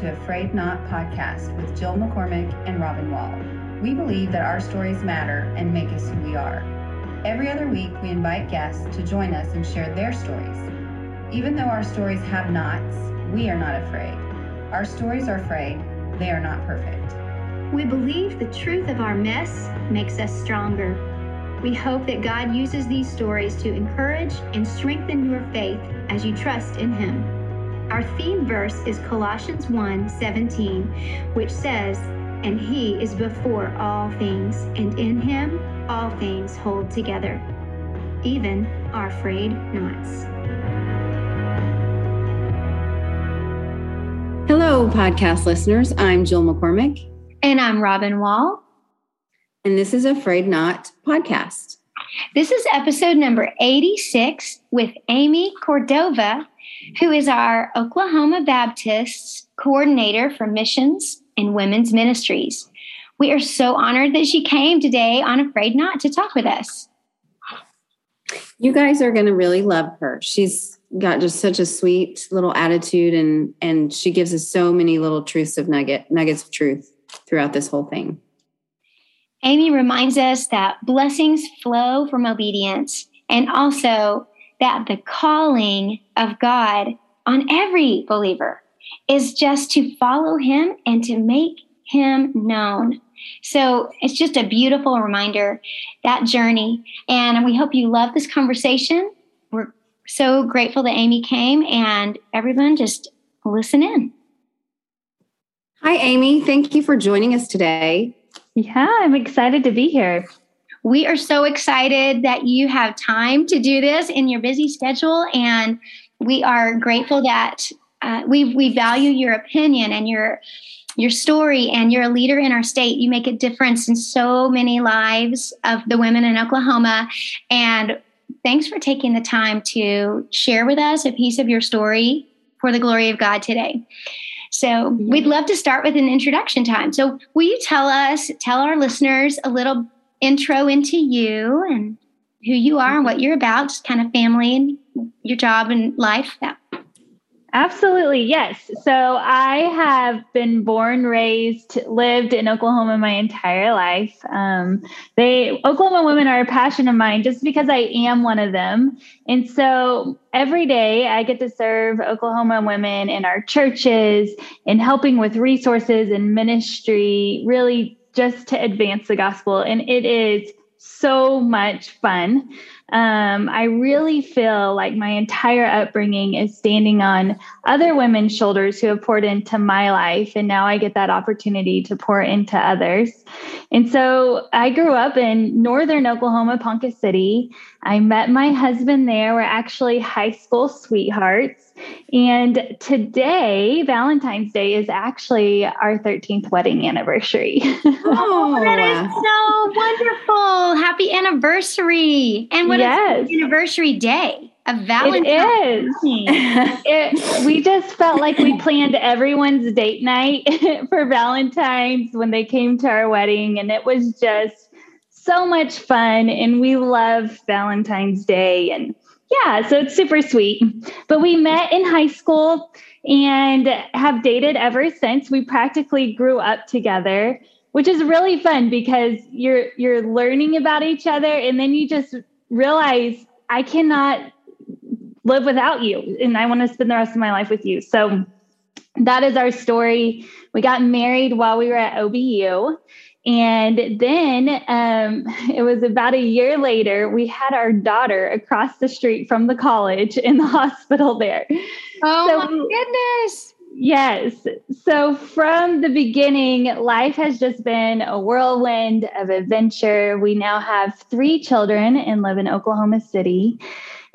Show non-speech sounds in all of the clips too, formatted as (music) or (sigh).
to A Frayed Knot podcast with Jill McCormick and Robin Wall. We believe that our stories matter and make us who we are. Every other week, we invite guests to join us and share their stories. Even though our stories have knots, we are not afraid. Our stories are afraid, they are not perfect. We believe the truth of our mess makes us stronger. We hope that God uses these stories to encourage and strengthen your faith as you trust in Him. Our theme verse is Colossians 1 17, which says, And He is before all things, and in Him all things hold together, even our frayed knots. Hello, podcast listeners. I'm Jill McCormick. And I'm Robin Wall. And this is A Frayed Knot podcast. This is episode number 86 with Amy Cordova, who is our Oklahoma Baptists coordinator for missions and women's ministries. We are so honored that she came today on A Frayed Knot to talk with us. You guys are going to really love her. She's got just such a sweet little attitude and and she gives us so many little truths of nugget nuggets of truth throughout this whole thing. Amy reminds us that blessings flow from obedience and also that the calling of God on every believer is just to follow him and to make him known. So it's just a beautiful reminder that journey. And we hope you love this conversation. We're so grateful that Amy came and everyone just listen in. Hi, Amy. Thank you for joining us today. Yeah, I'm excited to be here. We are so excited that you have time to do this in your busy schedule, and we are grateful that uh, we we value your opinion and your your story, and you're a leader in our state. You make a difference in so many lives of the women in Oklahoma, and thanks for taking the time to share with us a piece of your story for the glory of God today. So we'd love to start with an introduction time. So will you tell us, tell our listeners a little intro into you and who you are and what you're about, just kind of family and your job and life? Yeah. Absolutely, yes. So I have been born, raised, lived in Oklahoma my entire life. Um, they Oklahoma women are a passion of mine, just because I am one of them. And so every day I get to serve Oklahoma women in our churches and helping with resources and ministry, really just to advance the gospel. And it is so much fun. Um, I really feel like my entire upbringing is standing on other women's shoulders who have poured into my life. And now I get that opportunity to pour into others. And so I grew up in northern Oklahoma, Ponca City. I met my husband there. We're actually high school sweethearts. And today, Valentine's Day, is actually our 13th wedding anniversary. (laughs) oh, that is so wonderful. Happy anniversary. And what yes. is anniversary day? A Valentine's It is. (laughs) it, we just felt like we planned everyone's date night (laughs) for Valentine's when they came to our wedding. And it was just so much fun. And we love Valentine's Day. And yeah, so it's super sweet. But we met in high school and have dated ever since. We practically grew up together, which is really fun because you're you're learning about each other and then you just realize I cannot live without you and I want to spend the rest of my life with you. So that is our story. We got married while we were at OBU and then um, (laughs) it was about a year later, we had our daughter across the street from the college in the (laughs) hospital there. Oh so, my goodness. Yes. So from the beginning, life has just been a whirlwind of adventure. We now have three children and live in Oklahoma City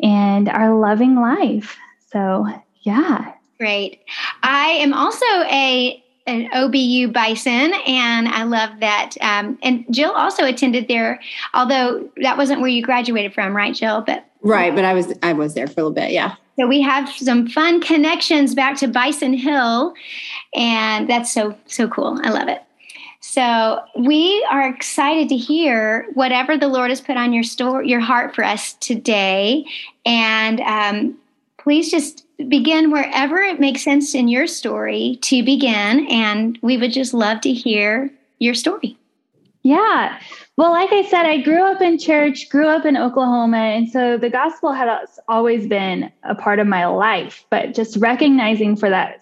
and are loving life. So, yeah. Great. I am also a an OBU Bison, and I love that. Um, and Jill also attended there, although that wasn't where you graduated from, right, Jill? But right, but I was I was there for a little bit, yeah. So we have some fun connections back to Bison Hill, and that's so so cool. I love it. So we are excited to hear whatever the Lord has put on your store, your heart for us today, and um, please just begin wherever it makes sense in your story to begin. And we would just love to hear your story. Yeah. Well, like I said, I grew up in church, grew up in Oklahoma. And so the gospel had always been a part of my life, but just recognizing for that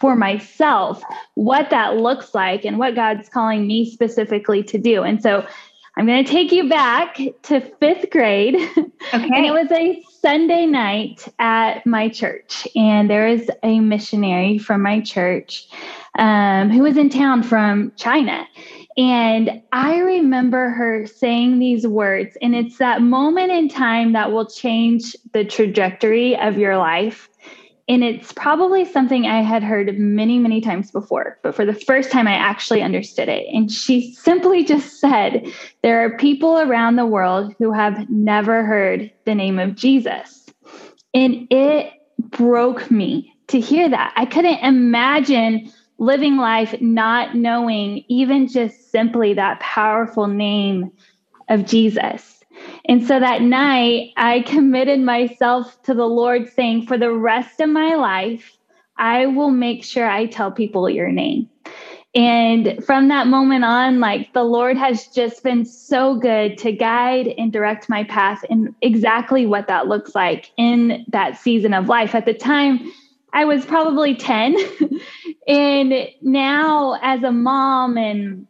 for myself what that looks like and what God's calling me specifically to do. And so I'm going to take you back to fifth grade. (laughs) Okay. and it was a Sunday night at my church. And there was a missionary from my church um, who was in town from China. And I remember her saying these words, and it's that moment in time that will change the trajectory of your life. And it's probably something I had heard many, many times before, but for the first time, I actually understood it. And she simply just said, There are people around the world who have never heard the name of Jesus. And it broke me to hear that. I couldn't imagine living life not knowing even just simply that powerful name of Jesus. And so that night, I committed myself to the Lord, saying, For the rest of my life, I will make sure I tell people your name. And from that moment on, like the Lord has just been so good to guide and direct my path and exactly what that looks like in that season of life. At the time, I was probably 10. (laughs) and now, as a mom and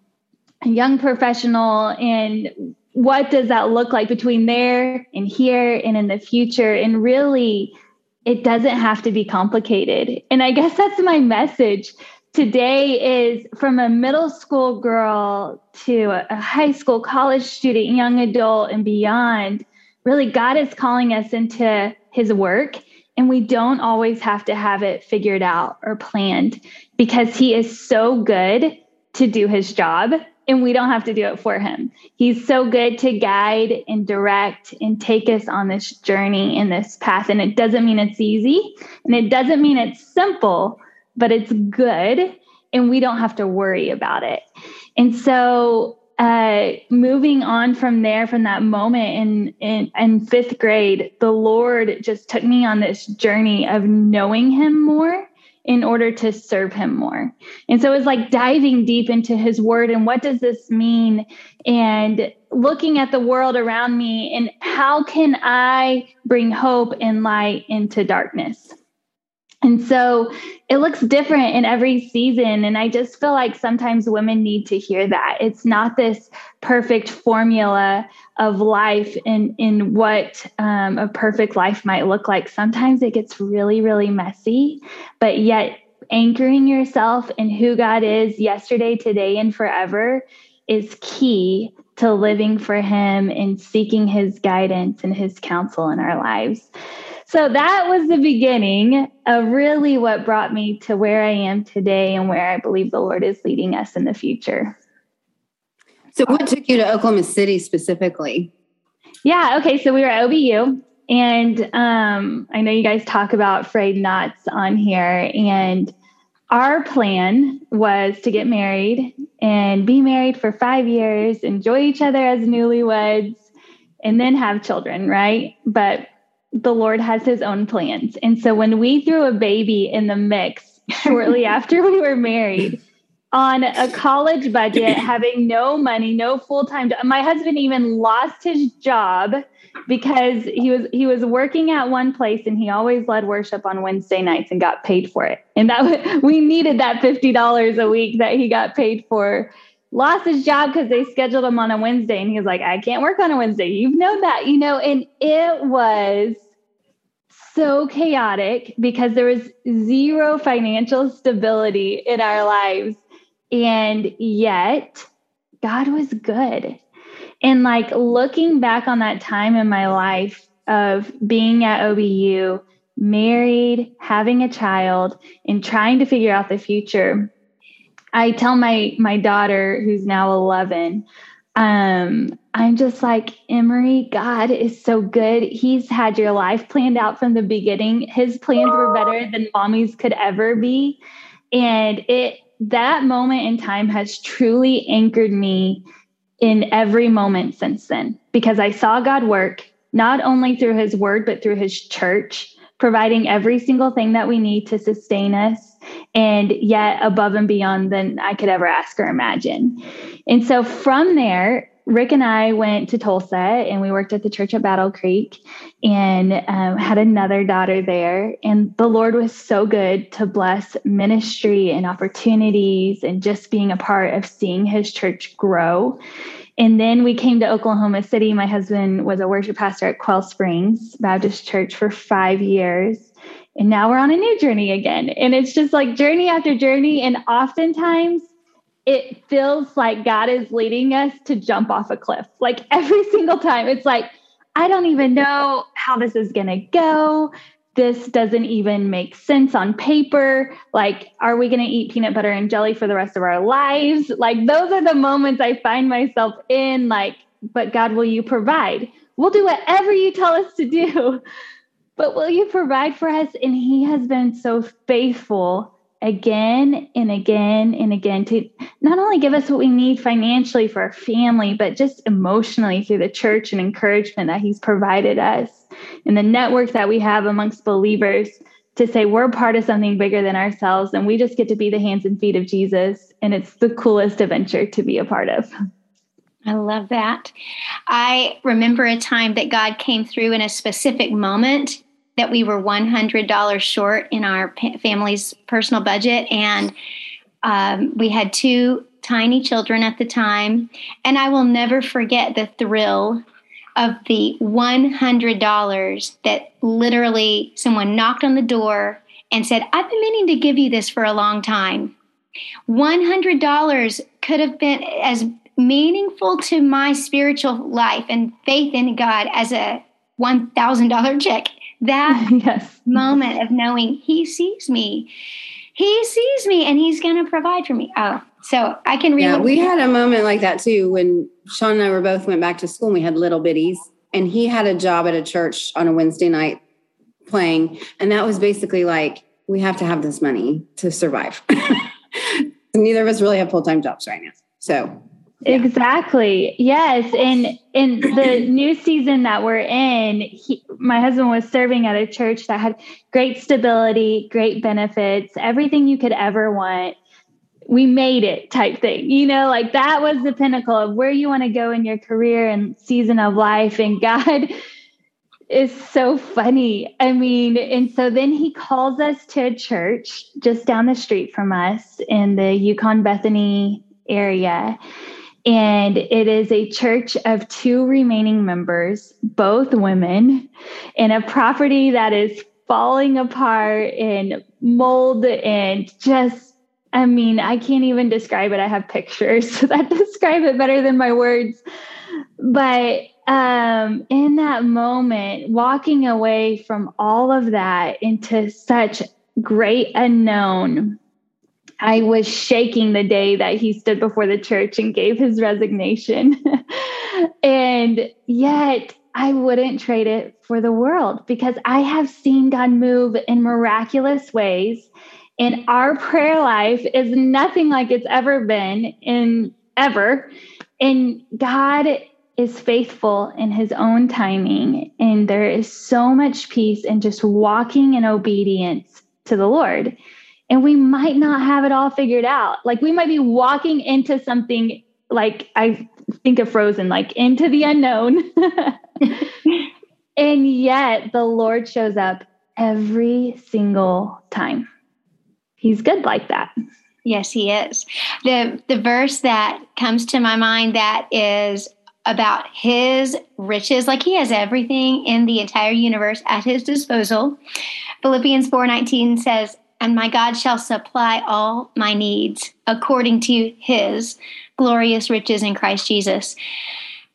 a young professional and what does that look like between there and here and in the future? And really, it doesn't have to be complicated. And I guess that's my message today is from a middle school girl to a high school, college student, young adult, and beyond. Really, God is calling us into his work, and we don't always have to have it figured out or planned because he is so good to do his job and we don't have to do it for him. He's so good to guide and direct and take us on this journey in this path. And it doesn't mean it's easy and it doesn't mean it's simple, but it's good and we don't have to worry about it. And so, uh, moving on from there, from that moment in, in in fifth grade, the Lord just took me on this journey of knowing Him more in order to serve him more. And so it was like diving deep into his word and what does this mean? And looking at the world around me and how can I bring hope and light into darkness? And so it looks different in every season. And I just feel like sometimes women need to hear that. It's not this perfect formula of life in, in what um, a perfect life might look like. Sometimes it gets really, really messy, but yet anchoring yourself in who God is yesterday, today, and forever is key to living for Him and seeking His guidance and His counsel in our lives. So that was the beginning of really what brought me to where I am today and where I believe the Lord is leading us in the future. So, what took you to Oklahoma City specifically? Yeah, okay. So, we were at OBU, and um, I know you guys talk about frayed knots on here. And our plan was to get married and be married for five years, enjoy each other as newlyweds, and then have children, right? But the Lord has his own plans. And so when we threw a baby in the mix shortly (laughs) after we were married on a college budget, (clears throat) having no money, no full-time my husband even lost his job because he was he was working at one place and he always led worship on Wednesday nights and got paid for it. And that (laughs) we needed that $50 a week that he got paid for lost his job because they scheduled him on a Wednesday. And he was like, I can't work on a Wednesday. You've known that, you know, and it was so chaotic because there was zero financial stability in our lives. And yet, God was good. And like looking back on that time in my life of being at OBU, married, having a child, and trying to figure out the future, I tell my my daughter who's now 11, um, I'm just like, Emery, God is so good. He's had your life planned out from the beginning. His plans were better than mommy's could ever be. And it that moment in time has truly anchored me in every moment since then because I saw God work not only through his word, but through his church providing every single thing that we need to sustain us, and yet above and beyond than I could ever ask or imagine. And so from there, Rick and I went to Tulsa and we worked at the church at Battle Creek and um, had another daughter there. And the Lord was so good to bless ministry and opportunities and just being a part of seeing his church grow. And then we came to Oklahoma City. My husband was a worship pastor at Quail Springs Baptist Church for five years. And now we're on a new journey again. And it's just like journey after journey. And oftentimes, it feels like God is leading us to jump off a cliff. Like every (laughs) single time, it's like, I don't even know how this is going to go. This doesn't even make sense on paper. Like, are we going to eat peanut butter and jelly for the rest of our lives? Like, those are the moments I find myself in, like, but God, will you provide? We'll do whatever you tell us to do, but will you provide for us? And He has been so faithful again and again and again to not only give us what we need financially for our family, but just emotionally through the church and encouragement that He's provided us and the network that we have amongst believers to say we're part of something bigger than ourselves and we just get to be the hands and feet of Jesus. And it's the coolest adventure to be a part of. I love that. I remember a time that God came through in a specific moment that we were $100 short in our family's personal budget. And um, we had two tiny children at the time. And I will never forget the thrill of the $100 that literally someone knocked on the door and said, I've been meaning to give you this for a long time. $100 could have been as meaningful to my spiritual life and faith in God as a $1,000 check that (laughs) yes. moment of knowing he sees me. He sees me and he's going to provide for me. Oh so i can really yeah we had a moment like that too when sean and i were both went back to school and we had little bitties. And he had a job at a church on a wednesday night playing. And that was basically like we have to have this money to survive. (laughs) Neither of us really have full-time jobs right now. So. Exactly. Yes. And in the (clears throat) new season that we're in, he, my husband was serving at a church that had great stability, great benefits, everything you could ever want. We made it type thing. You know, like that was the pinnacle of where you want to go in your career and season of life. And God (laughs) is so funny. I mean, and so then he calls us to a church just down the street from us in the Yukon Bethany area and it is a church of two remaining members, both women, in a property that is falling apart and mold and just I mean, I can't even describe it. I have pictures (laughs) that describe it better than my words. But um, in that moment, walking away from all of that into such great unknown I was shaking the day that he stood before the church and gave his resignation. (laughs) and yet, I wouldn't trade it for the world because I have seen God move in miraculous ways. And our prayer life is nothing like it's ever been in ever. And God is faithful in his own timing. And there is so much peace in just walking in obedience to the Lord and we might not have it all figured out. Like we might be walking into something like I think of Frozen, like into the unknown. (laughs) and yet the Lord shows up every single time. He's good like that. Yes, he is. The the verse that comes to my mind that is about his riches like he has everything in the entire universe at his disposal. Philippians 4:19 says, and my God shall supply all my needs according to his glorious riches in Christ Jesus.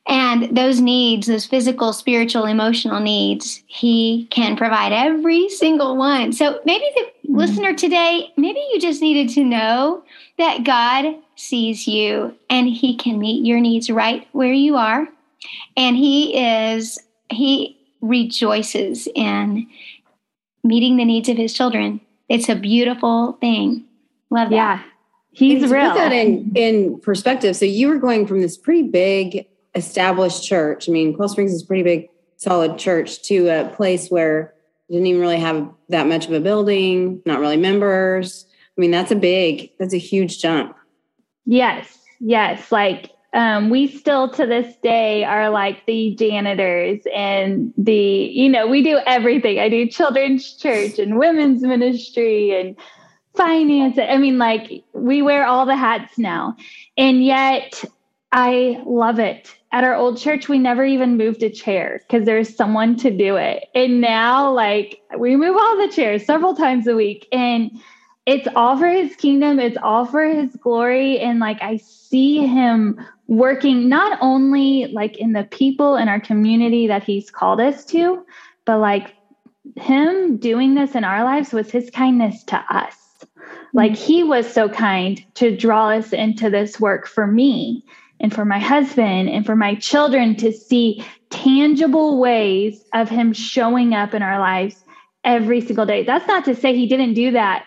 And those needs, those physical, spiritual, emotional needs, he can provide every single one. So maybe the mm-hmm. listener today, maybe you just needed to know that God sees you and he can meet your needs right where you are. And he is, he rejoices in meeting the needs of his children. It's a beautiful thing. Love that. Yeah. He's real. Put that in, in perspective. So you were going from this pretty big established church. I mean, Quail Springs is a pretty big, solid church to a place where didn't even really have that much of a building, not really members. I mean, that's a big, that's a huge jump. Yes, yes. Like um, we still to this day are like the janitors and the, you know, we do everything. I do children's church and women's ministry and finance. I mean, like we wear all the hats now. And yet I love it. At our old church, we never even moved a chair because there's someone to do it. And now, like, we move all the chairs several times a week. And it's all for his kingdom, it's all for his glory. And like, I see him working not only like in the people in our community that he's called us to, but like him doing this in our lives was his kindness to us. Like he was so kind to draw us into this work for me and for my husband and for my children to see tangible ways of him showing up in our lives every single day. That's not to say he didn't do that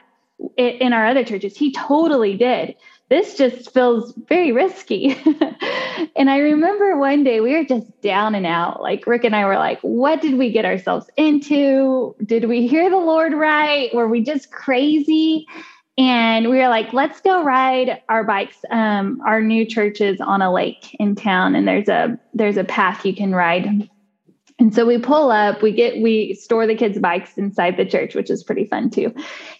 in our other churches. He totally did. This just feels very risky. (laughs) and I remember one day we were just down and out. Like Rick and I were like, what did we get ourselves into? Did we hear the Lord right? Were we just crazy? And we were like, let's go ride our bikes. Um, our new church is on a lake in town, and there's a there's a path you can ride. And so we pull up, we get we store the kids' bikes inside the church, which is pretty fun too.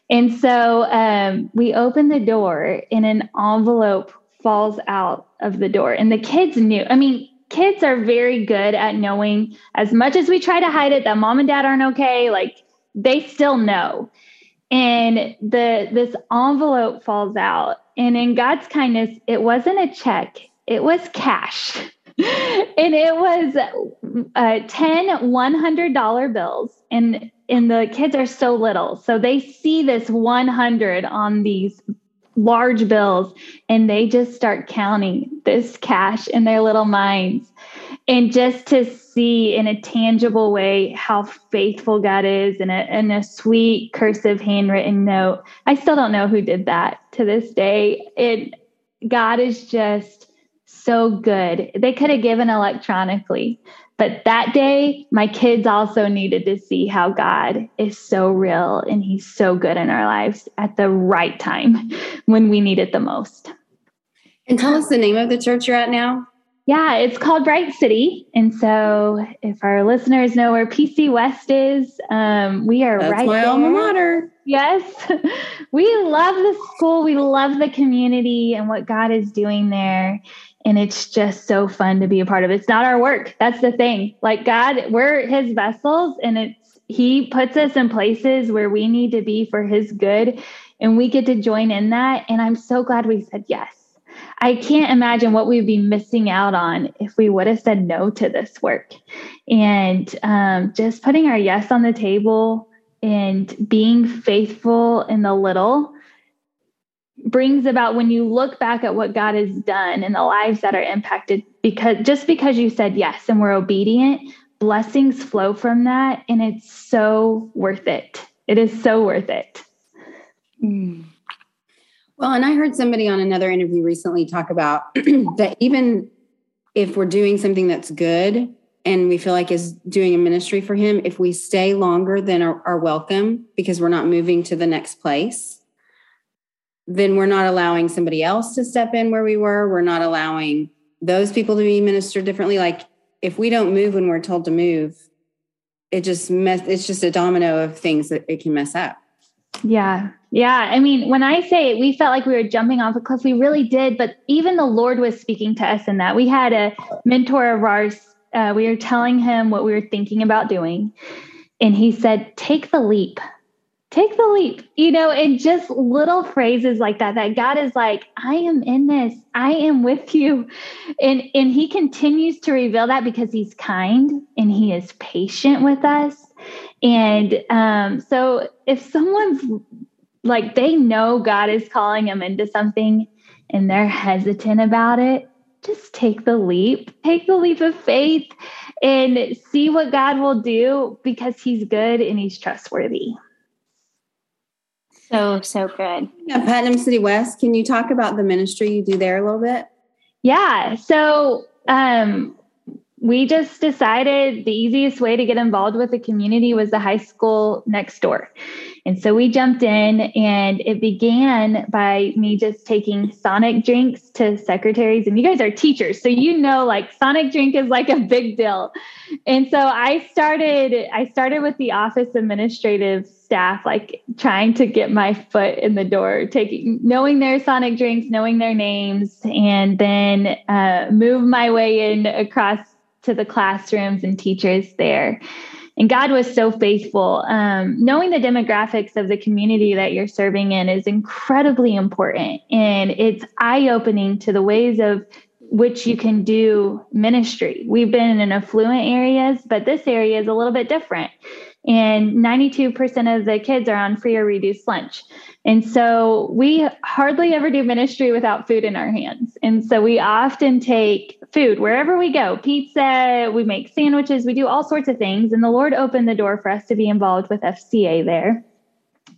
And so um, we open the door, and an envelope falls out of the door, and the kids knew. I mean, kids are very good at knowing as much as we try to hide it that mom and dad aren't okay. Like they still know and the this envelope falls out and in god's kindness it wasn't a check it was cash (laughs) and it was uh, 10 $100 bills and and the kids are so little so they see this 100 on these large bills and they just start counting this cash in their little minds and just to see in a tangible way how faithful God is in a, in a sweet cursive handwritten note. I still don't know who did that to this day. It God is just so good. They could have given electronically, but that day my kids also needed to see how God is so real and he's so good in our lives at the right time (laughs) when we need it the most. And tell us the name of the church you're at now. Yeah, it's called Bright City. And so if our listeners know where PC West is, um, we are That's right my there. alma mater. Yes. (laughs) we love the school. We love the community and what God is doing there. And it's just so fun to be a part of. It's not our work. That's the thing. Like God, we're his vessels and it's he puts us in places where we need to be for his good and we get to join in that and I'm so glad we said yes I can't imagine what we'd be missing out on if we would have said no to this work. And um, just putting our yes on the table and being faithful in the little brings about when you look back at what God has done and the lives that are impacted because just because you said yes and we're obedient, blessings flow from that and it's so worth it. It is so worth it. Mm. Well, and I heard somebody on another interview recently talk about (clears throat) that even if we're doing something that's good and we feel like is doing a ministry for him, if we stay longer than our welcome because we're not moving to the next place, then we're not allowing somebody else to step in where we were. We're not allowing those people to be ministered differently. Like if we don't move when we're told to move, it just mess it's just a domino of things that it can mess up. Yeah. Yeah. I mean, when I say we felt like we were jumping off a cliff, we really did. But even the Lord was speaking to us in that. We had a mentor of ours, uh, we were telling him what we were thinking about doing. And he said, Take the leap. Take the leap, you know, and just little phrases like that, that God is like, I am in this, I am with you. And, and he continues to reveal that because he's kind and he is patient with us and um, so if someone's like they know God is calling them into something and they're hesitant about it, just take the leap, take the leap of faith and see what God will do because he's good and he's trustworthy. So, so good. Yeah, Putnam City West, can you talk about the ministry you do there a little bit? Yeah. So, um, we just decided the easiest way to get involved with the community was the high school next door. And so we jumped in, and it began by me just taking Sonic drinks to secretaries. And you guys are teachers, so you know, like Sonic drink is like a big deal. And so I started. I started with the office administrative staff, like trying to get my foot in the door, taking knowing their Sonic drinks, knowing their names, and then uh, move my way in across to the classrooms and teachers there. And God was so faithful. Um, knowing the demographics of the community that you're serving in is incredibly important. And it's eye opening to the ways of which you can do ministry. We've been in affluent areas, but this area is a little bit different. And 92% of the kids are on free or reduced lunch. And so we hardly ever do ministry without food in our hands. And so we often take food wherever we go pizza, we make sandwiches, we do all sorts of things. And the Lord opened the door for us to be involved with FCA there.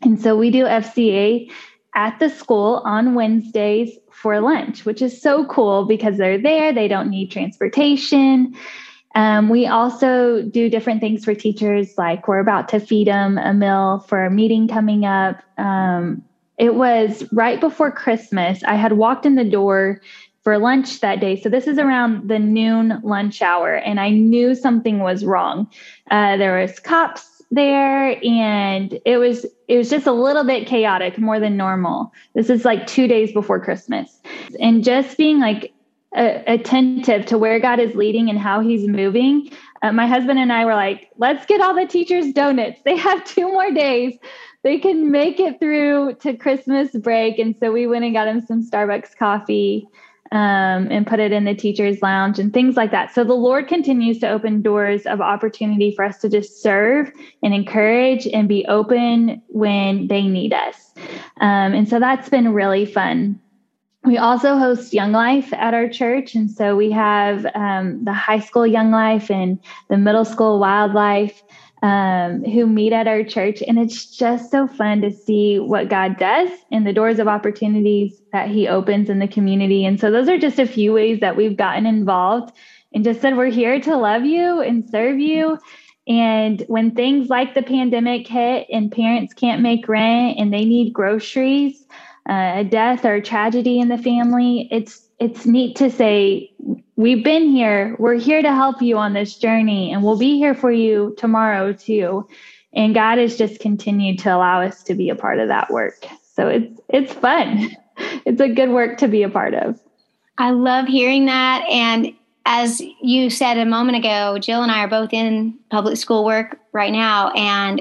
And so we do FCA at the school on Wednesdays for lunch, which is so cool because they're there, they don't need transportation. Um, we also do different things for teachers, like we're about to feed them a meal for a meeting coming up. Um, it was right before Christmas. I had walked in the door for lunch that day. So this is around the noon lunch hour, and I knew something was wrong. Uh, there was cops there, and it was it was just a little bit chaotic, more than normal. This is like two days before Christmas, and just being like attentive to where God is leading and how He's moving. Uh, my husband and I were like, let's get all the teachers donuts. They have (laughs) two more days. They can make it through to Christmas break. And so we went and got him some Starbucks coffee um, and put it in the teacher's lounge and things like that. So the Lord continues to open doors of opportunity for us to just serve and encourage and be open when they need us. Um, and so that's been really fun. We also host Young Life at our church. And so we have um, the high school Young Life and the middle school WyldLife um, who meet at our church. And it's just so fun to see what God does and the doors of opportunities that He opens in the community. And so, those are just a few ways that we've gotten involved and just said, We're here to love you and serve you. And when things like the pandemic hit and parents can't make rent and they need groceries, uh, a death or a tragedy in the family, it's it's neat to say we've been here. We're here to help you on this journey, and we'll be here for you tomorrow too. And God has just continued to allow us to be a part of that work. So it's it's fun. (laughs) It's a good work to be a part of. I love hearing that. And as you said a moment ago, Jill and I are both in public school work right now. And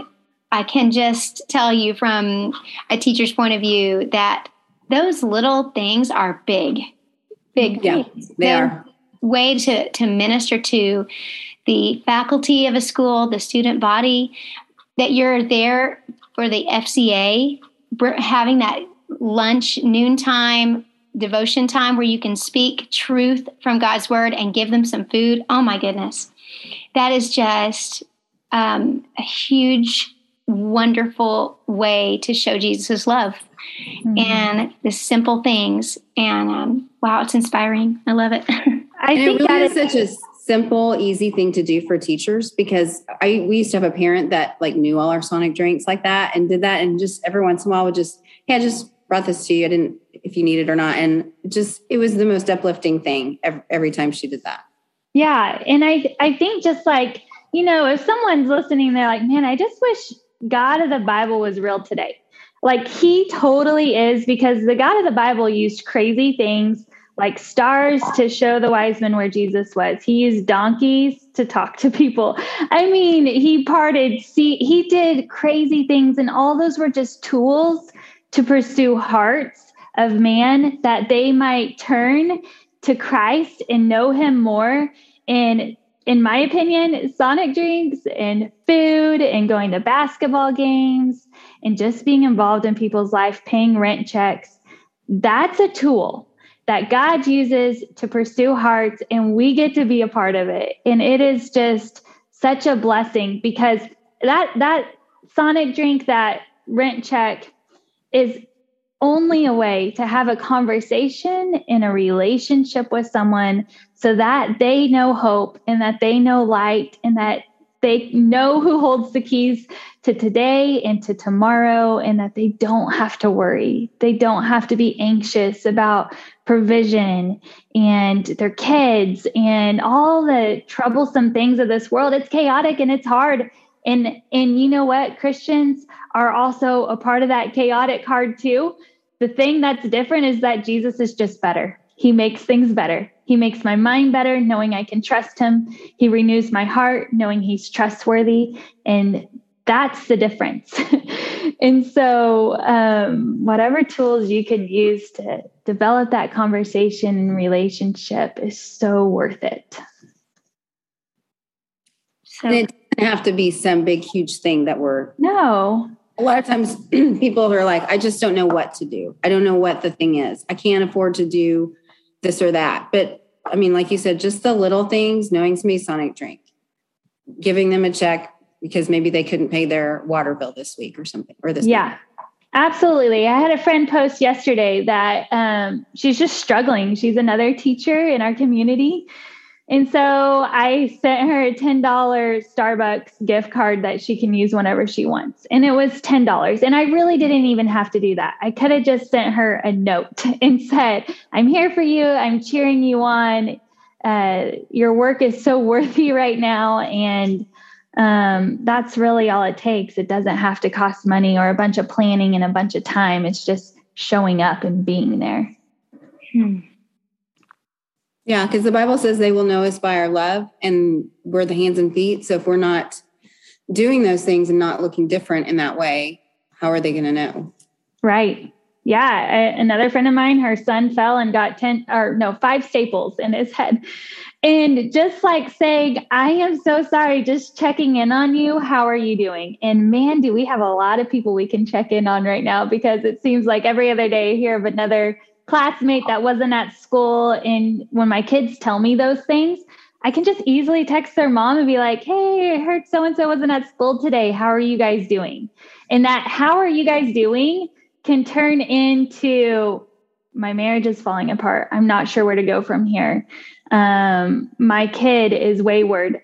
I can just tell you from a teacher's point of view that those little things are big big yeah, they are. Way to to minister to the faculty of a school, the student body, that you're there for the FCA, having that lunch noontime devotion time where you can speak truth from God's word and give them some food. Oh my goodness, that is just um, a huge, wonderful way to show Jesus' love mm-hmm. and the simple things. And um, wow, it's inspiring. I love it. (laughs) I and think it really is such a simple, easy thing to do for teachers because I we used to have a parent that like knew all our Sonic drinks like that and did that, and just every once in a while would just, yeah, just brought this to you. I didn't if you need it or not, and just it was the most uplifting thing every, every time she did that. Yeah, and I I think just like you know, if someone's listening, they're like, man, I just wish God of the Bible was real today. Like he totally is because the God of the Bible used crazy things like stars to show the wise men where Jesus was. He used donkeys to talk to people. I mean, he parted Sea, he did crazy things and all those were just tools to pursue hearts of man that they might turn to Christ and know him more and in my opinion, Sonic drinks and food and going to basketball games and just being involved in people's life, paying rent checks, that's a tool that God uses to pursue hearts, and we get to be a part of it. And it is just such a blessing because that that Sonic drink, that rent check is only a way to have a conversation in a relationship with someone so that they know hope and that they know light and that they know who holds the keys to today and to tomorrow and that they don't have to worry. They don't have to be anxious about provision and their kids and all the troublesome things of this world. It's chaotic and it's hard. And and you know what? Christians are also a part of that chaotic hard too. The thing that's different is that Jesus is just better. He makes things better. He makes my mind better, knowing I can trust him. He renews my heart, knowing he's trustworthy. And that's the difference. (laughs) and so, um, whatever tools you can use to develop that conversation and relationship is so worth it. So, and it doesn't have to be some big, huge thing that we're. No. A lot of times (clears throat) people are like, I just don't know what to do. I don't know what the thing is. I can't afford to do this or that. But I mean, like you said, just the little things, knowing somebody's Sonic drink, giving them a check because maybe they couldn't pay their water bill this week or something, or this. Yeah. Absolutely. I had a friend post yesterday that um, she's just struggling. She's another teacher in our community and so I sent her a $10 Starbucks gift card that she can use whenever she wants. And it was $10. And I really didn't even have to do that. I could have just sent her a note (laughs) and said, I'm here for you. I'm cheering you on. Uh, your work is so (laughs) worthy right now. And um, that's really all it takes. It doesn't have to cost money or a bunch of planning and a bunch of time. It's just showing up and being there. Hmm. Yeah, because the Bible says they will know us by our love and we're the hands and feet. So if we're not doing those things and not looking different in that way, how are they going to know? Right. Yeah. another friend of mine, her son fell and got 10 or no, five staples in his head. And just like saying, I am so sorry, just checking in on you. How are you doing? And man, do we have a lot of people we can check in on right now because it seems like every other day I hear of another classmate that wasn't at school. And when my kids tell me those things i can just easily text their mom and be like hey i heard so and so wasn't at school today. How are you guys doing? And that how are you guys doing can turn into my marriage is falling apart. I'm not sure where to go from here um, my kid is wayward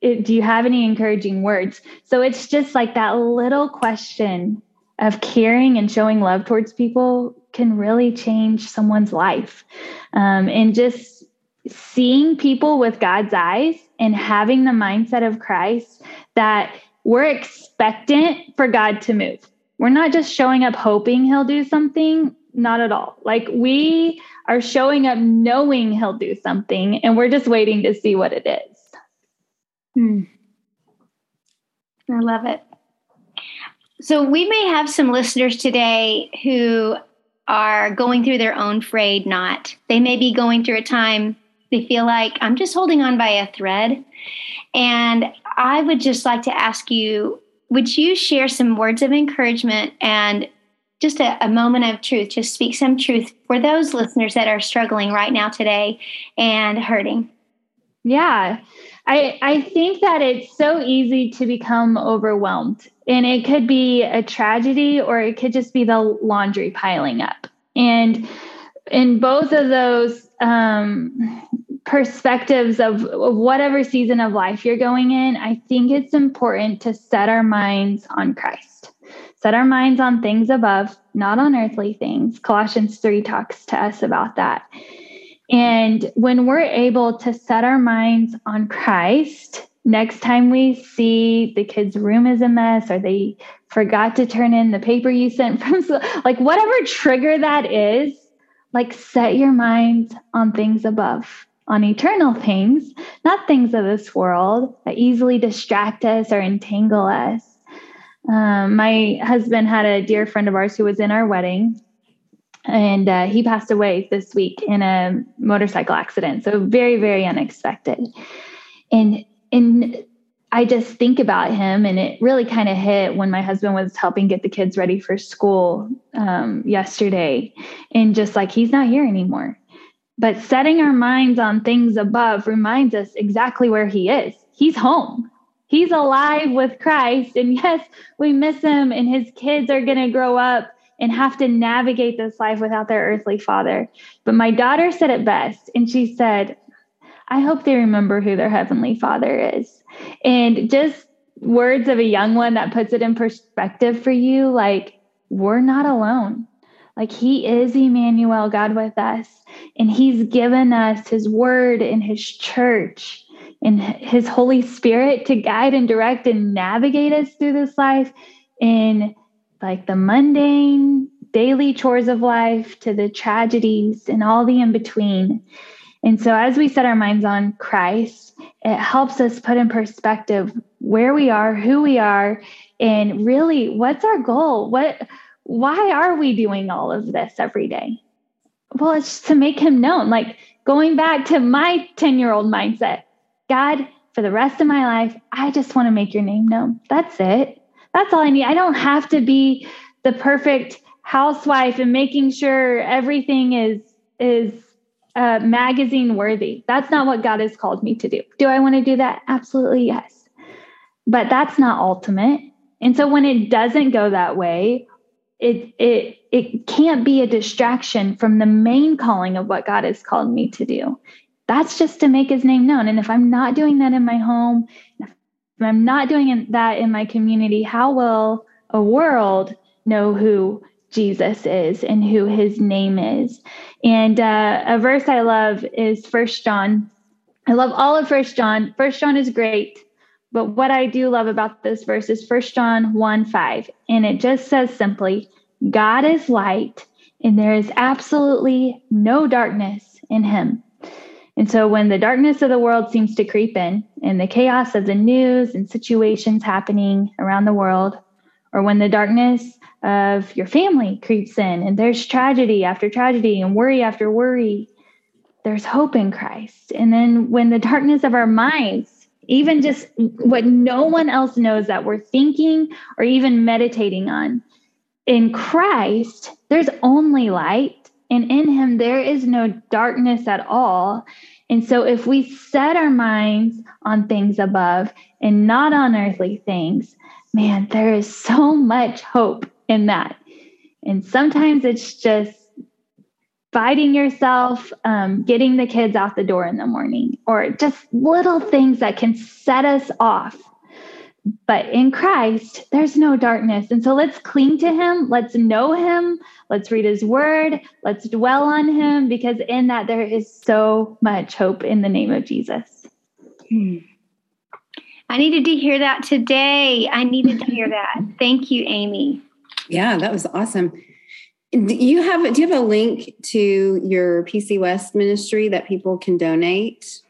it, do you have any encouraging words so it's just like that little question of caring and showing love towards people can really change someone's life. Um, and just seeing people with God's eyes and having the mindset of Christ that we're expectant for God to move. We're not just showing up hoping he'll do something, not at all. Like we are showing up knowing he'll do something and we're just waiting to see what it is. Hmm. I love it. So, we may have some listeners today who are going through their own frayed knot. They may be going through a time they feel like I'm just holding on by a thread. And I would just like to ask you would you share some words of encouragement and just a, a, moment of truth, just speak some truth for those listeners that are struggling right now today and hurting? Yeah. I, I think that it's so easy to become overwhelmed and it could be a tragedy or it could just be the laundry piling up. And in both of those um, perspectives of, of whatever season of life you're going in, I think it's important to set our minds on Christ. Set our minds on things above, not on earthly things. Colossians 3 talks to us about that. And when we're able to set our minds on Christ, next time we see the kids' room is a mess or they forgot to turn in the paper you sent from like whatever trigger that is, like set your mind on things above, on eternal things, not things of this world that easily distract us or entangle us. Um, my husband had a dear friend of ours who was in our wedding, and uh, he passed away this week in a motorcycle accident. So very, very unexpected. And and I just think about him, and it really kind of hit when my husband was helping get the kids ready for school um, yesterday, and just like he's not here anymore. But setting our minds on things above reminds us exactly where he is. He's home. He's alive with Christ. And yes, we miss him, and his kids are going to grow up and have to navigate this life without their earthly father. But my daughter said it best, and she said, I hope they remember who their heavenly father is. And just words of a young one that puts it in perspective for you like, we're not alone. Like he is Emmanuel, God with us. And he's given us his word and his church and his Holy Spirit to guide and direct and navigate us through this life in like the mundane daily chores of life to the tragedies and all the in between. And so, as we set our minds on Christ, it helps us put in perspective where we are, who we are, and really what's our goal? What, why are we doing all of this every day? Well, it's to make Him known. Like going back to my 10 year old mindset God, for the rest of my life, I just want to make your name known. That's it. That's all I need. I don't have to be the perfect housewife and making sure everything is is uh, magazine worthy. That's not what God has called me to do. Do I want to do that? Absolutely yes. But that's not ultimate. And so when it doesn't go that way, it it it can't be a distraction from the main calling of what God has called me to do. That's just to make his name known. And if I'm not doing that in my home, if I'm not doing that in my community, how will a world know who Jesus is and who his name is? And uh, a verse I love is First John. I love all of First John. First John is great. But what I do love about this verse is First John 1 5. And it just says simply, God is light, and there is absolutely no darkness in him. And so when the darkness of the world seems to creep in and the chaos of the news and situations happening around the world, or when the darkness of your family creeps in and there's tragedy after tragedy and worry after worry, there's hope in Christ. And then when the darkness of our minds, even just what no one else knows that we're thinking or even meditating on, in Christ, there's only light and in him, there is no darkness at all. And so, if we set our minds on things above and not on earthly things, man, there is so much hope in that. And sometimes it's just fighting yourself, um, getting the kids out the door in the morning, or just little things that can set us off but in Christ, there's no darkness. And so let's cling to him. Let's know him. Let's read his word. Let's dwell on him because in that there is so much hope in the name of Jesus. Hmm. I needed to hear that today. I needed to hear (laughs) that. Thank you, Amy. Yeah, that was awesome. Do you have do you have a link to your PC West ministry that people can donate?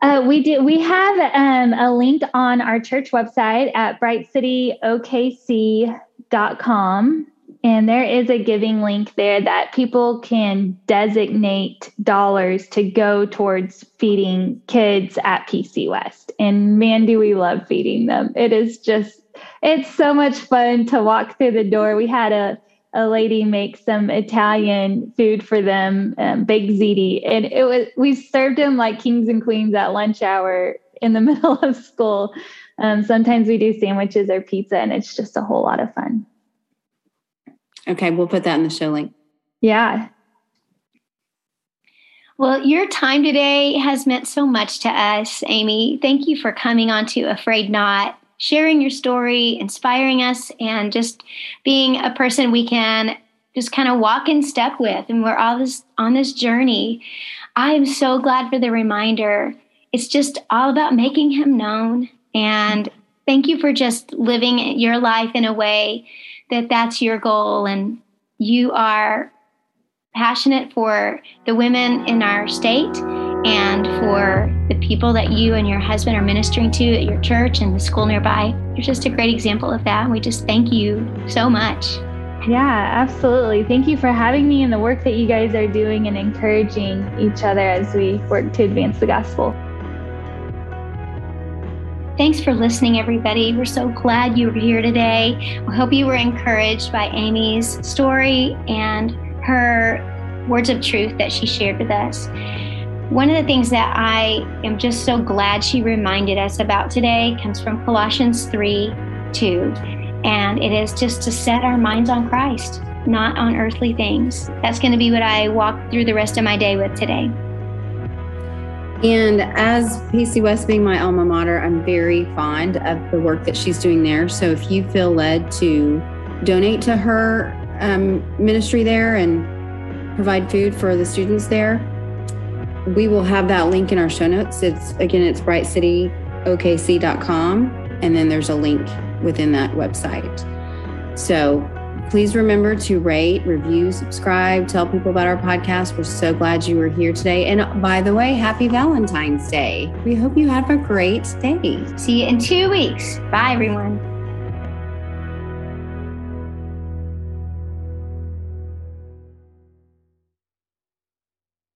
Uh, we do. We have um, a link on our church website at brightcityokc.com. And there is a giving link there that people can designate dollars to go towards feeding kids at PC West. And man, do we love feeding them. It is just, it's so much fun to walk through the door. We had a a lady make some Italian food for them, um, baked ziti, and it was we served them like kings and queens at lunch hour in the (laughs) middle of school. Um, sometimes we do sandwiches or pizza, and it's just a whole lot of fun. Okay, we'll put that in the show link. Yeah. Well, your time today has meant so much to us, Amy. Thank you for coming on to A Frayed Knot sharing your story, inspiring us, and just being a person we can just kind of walk in step with. And we're all this on this journey. I am so glad for the reminder. It's just all about making him known. And thank you for just living your life in a way that that's your goal and you are passionate for the women in our state and for people that you and your husband are ministering to at your church and the school nearby. You're just a great example of that. We just thank you so much. Yeah, absolutely. Thank you for having me and the work that you guys are doing and encouraging each other as we work to advance the gospel. Thanks for listening, everybody. We're so glad you were here today. We hope you were encouraged by Amy's story and her words of truth that she shared with us. One of the things that I am just so glad she reminded us about today comes from Colossians 3 2. And it is just to set our minds on Christ. not on earthly things. That's going to be what I walk through the rest of my day with today. And as PC West being my alma mater, I'm very fond of the work that she's doing there. So if you feel led to donate to her um, ministry there and provide food for the students there, we will have that link in our show notes. It's again, it's brightcityokc.com, and then there's a link within that website. So Please remember to rate, review, subscribe, tell people about our podcast. We're so glad you were here today. And by the way, happy Valentine's Day. We hope you have a great day. See you in two weeks. Bye, everyone.